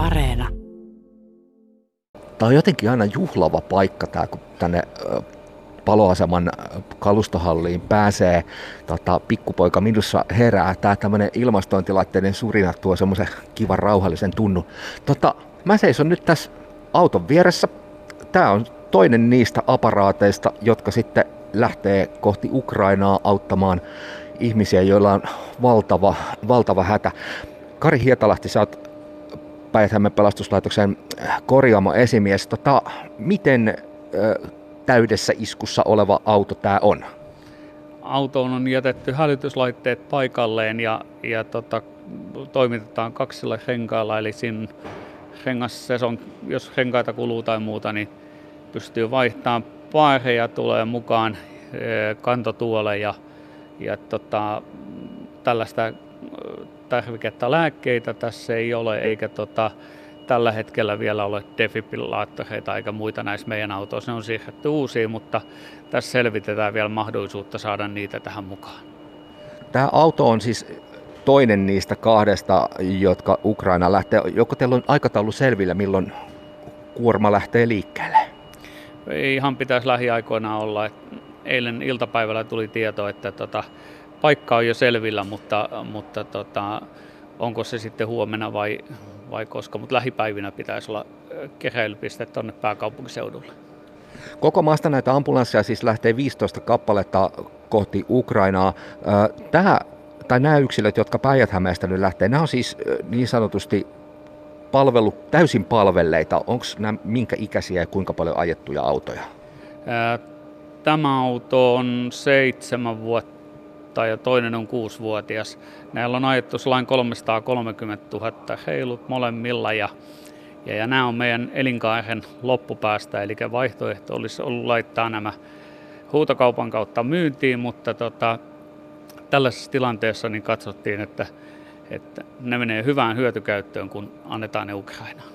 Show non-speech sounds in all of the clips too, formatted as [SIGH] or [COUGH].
Areena. Tämä on jotenkin aina juhlava paikka tämä, kun tänne paloaseman kalustohalliin pääsee. Tota, pikkupoika minussa herää. Tämä tämmöinen ilmastointilaitteiden surina tuo semmoisen kivan rauhallisen tunnun. Tota, mä seison nyt tässä auton vieressä. Tämä on toinen niistä aparaateista, jotka sitten lähtee kohti Ukrainaa auttamaan ihmisiä, joilla on valtava, valtava hätä. Kari Hietalahti, sä oot päijät pelastuslaitoksen korjaamo esimies. Tota, miten ö, täydessä iskussa oleva auto tämä on? Autoon on jätetty hälytyslaitteet paikalleen ja, ja tota, toimitetaan kaksilla renkailla, eli siinä rengasseson, jos renkaita kuluu tai muuta, niin pystyy vaihtamaan paareja, tulee mukaan kantotuole ja, ja tota, tällaista tarviketta lääkkeitä tässä ei ole, eikä tota, tällä hetkellä vielä ole defibrillaattoreita eikä muita näissä meidän autoissa. Ne on siirretty uusiin, mutta tässä selvitetään vielä mahdollisuutta saada niitä tähän mukaan. Tämä auto on siis toinen niistä kahdesta, jotka Ukraina lähtee. Joko teillä on aikataulu selvillä, milloin kuorma lähtee liikkeelle? Ei ihan pitäisi lähiaikoina olla. Eilen iltapäivällä tuli tieto, että tota, paikka on jo selvillä, mutta, mutta tota, onko se sitten huomenna vai, vai koska, mutta lähipäivinä pitäisi olla keräilypiste tuonne pääkaupunkiseudulle. Koko maasta näitä ambulansseja siis lähtee 15 kappaletta kohti Ukrainaa. Tähän, tai nämä yksilöt, jotka päijät nyt lähtee, nämä on siis niin sanotusti palvelu, täysin palvelleita. Onko nämä minkä ikäisiä ja kuinka paljon ajettuja autoja? Tämä auto on seitsemän vuotta vuotta ja toinen on kuusivuotias. Näillä on ajettu lain 330 000 heilut molemmilla ja, ja, ja nämä on meidän elinkaaren loppupäästä, eli vaihtoehto olisi ollut laittaa nämä huutokaupan kautta myyntiin, mutta tota, tällaisessa tilanteessa niin katsottiin, että, että ne menee hyvään hyötykäyttöön, kun annetaan ne Ukrainaan.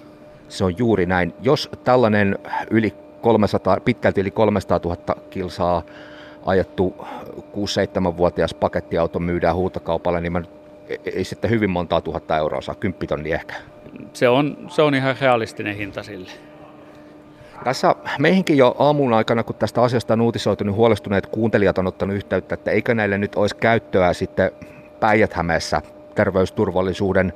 Se on juuri näin. Jos tällainen yli 300, pitkälti yli 300 000 kilsaa ajettu 6-7-vuotias pakettiauto myydään huutokaupalle, niin mä nyt ei sitten hyvin montaa tuhatta euroa saa, kymppitonni ehkä. Se on, se on ihan realistinen hinta sille. Tässä meihinkin jo aamun aikana, kun tästä asiasta on uutisoitu, niin huolestuneet kuuntelijat on ottanut yhteyttä, että eikö näille nyt olisi käyttöä sitten päijät terveysturvallisuuden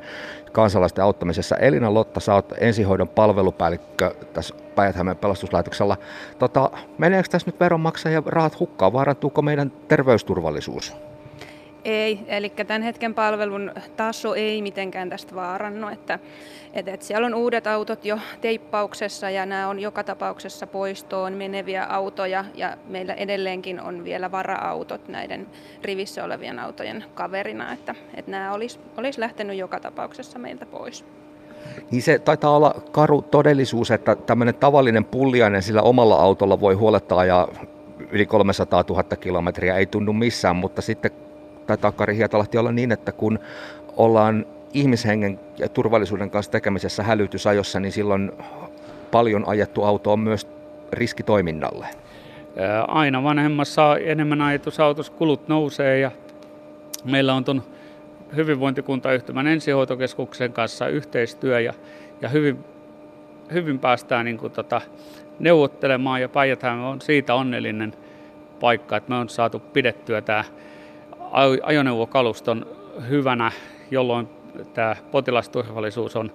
kansalaisten auttamisessa. Elina Lotta, sä oot ensihoidon palvelupäällikkö tässä päijät pelastuslaitoksella. Tota, meneekö tässä nyt veronmaksajan rahat hukkaan? Vaarantuuko meidän terveysturvallisuus? Ei, eli tämän hetken palvelun taso ei mitenkään tästä vaarannu, että, että, että siellä on uudet autot jo teippauksessa ja nämä on joka tapauksessa poistoon meneviä autoja ja meillä edelleenkin on vielä vara-autot näiden rivissä olevien autojen kaverina, että, että nämä olisi, olisi lähtenyt joka tapauksessa meiltä pois. Niin se taitaa olla karu todellisuus, että tämmöinen tavallinen pulliainen sillä omalla autolla voi huolettaa ja yli 300 000 kilometriä ei tunnu missään, mutta sitten taitaa Kari Hietalahti olla niin, että kun ollaan ihmishengen ja turvallisuuden kanssa tekemisessä hälytysajossa, niin silloin paljon ajettu auto on myös riski toiminnalle. Aina vanhemmassa enemmän ajetussa autossa kulut nousee ja meillä on tuon hyvinvointikuntayhtymän ensihoitokeskuksen kanssa yhteistyö ja, ja hyvin, hyvin päästään niin kuin tota, neuvottelemaan ja päijät on siitä onnellinen paikka, että me on saatu pidettyä tämä ajoneuvokaluston hyvänä, jolloin tämä potilasturvallisuus on,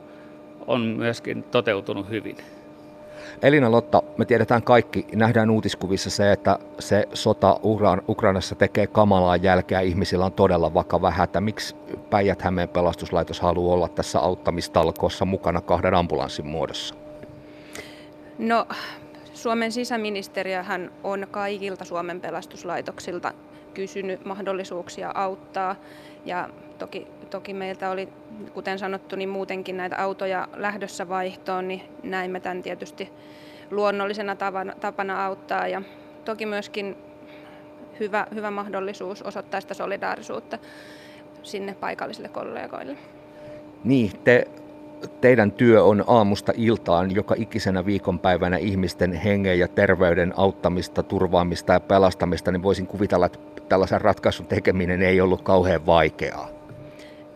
on myöskin toteutunut hyvin. Elina Lotta, me tiedetään kaikki, nähdään uutiskuvissa se, että se sota Ukrainassa tekee kamalaa jälkeä, ihmisillä on todella vakava hätä. Miksi päijät pelastuslaitos haluaa olla tässä auttamistalkoossa mukana kahden ambulanssin muodossa? No, Suomen sisäministeriöhän on kaikilta Suomen pelastuslaitoksilta kysynyt mahdollisuuksia auttaa. Ja toki, toki meiltä oli, kuten sanottu, niin muutenkin näitä autoja lähdössä vaihtoon, niin näimme tämän tietysti luonnollisena tapana, tapana auttaa. Ja toki myöskin hyvä, hyvä mahdollisuus osoittaa sitä solidaarisuutta sinne paikallisille kollegoille. Niin, te teidän työ on aamusta iltaan joka ikisenä viikonpäivänä ihmisten hengen ja terveyden auttamista, turvaamista ja pelastamista, niin voisin kuvitella, että tällaisen ratkaisun tekeminen ei ollut kauhean vaikeaa.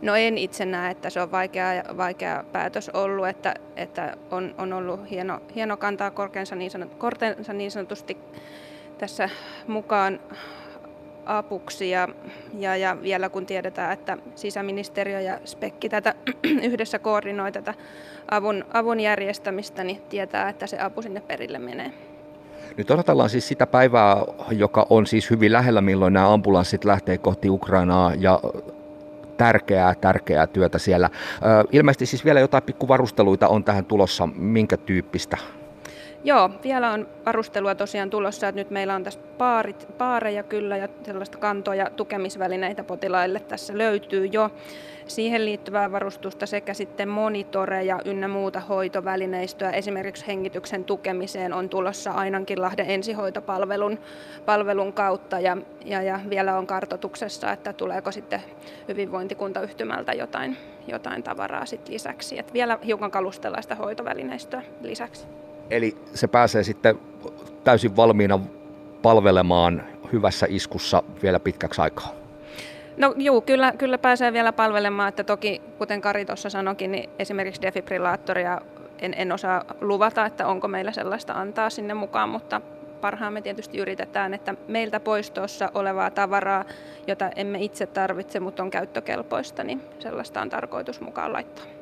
No en itse näe, että se on vaikea, vaikea päätös ollut, että, että on, on ollut hieno, hieno kantaa niin, sanot, korteensa niin sanotusti tässä mukaan apuksi ja, ja, ja vielä kun tiedetään, että sisäministeriö ja Spekki tätä [CLEARS THROAT] yhdessä koordinoi tätä avun, avun järjestämistä, niin tietää, että se apu sinne perille menee. Nyt odotellaan siis sitä päivää, joka on siis hyvin lähellä, milloin nämä ambulanssit lähtee kohti Ukrainaa ja tärkeää, tärkeää työtä siellä. Ilmeisesti siis vielä jotain pikkuvarusteluita on tähän tulossa. Minkä tyyppistä? Joo, vielä on varustelua tosiaan tulossa, että nyt meillä on tässä paarit, paareja kyllä ja sellaista kantoja tukemisvälineitä potilaille tässä löytyy jo. Siihen liittyvää varustusta sekä sitten monitoreja ynnä muuta hoitovälineistöä esimerkiksi hengityksen tukemiseen on tulossa Ainankilahden ensihoitopalvelun palvelun kautta ja, ja, ja vielä on kartotuksessa, että tuleeko sitten hyvinvointikuntayhtymältä jotain, jotain tavaraa sitten lisäksi. Et vielä hiukan kalustellaan sitä hoitovälineistöä lisäksi. Eli se pääsee sitten täysin valmiina palvelemaan hyvässä iskussa vielä pitkäksi aikaa. No juu, kyllä, kyllä pääsee vielä palvelemaan, että toki kuten Kari tuossa sanoikin, niin esimerkiksi defibrillaattoria en, en osaa luvata, että onko meillä sellaista antaa sinne mukaan, mutta parhaamme tietysti yritetään, että meiltä poistoossa olevaa tavaraa, jota emme itse tarvitse, mutta on käyttökelpoista, niin sellaista on tarkoitus mukaan laittaa.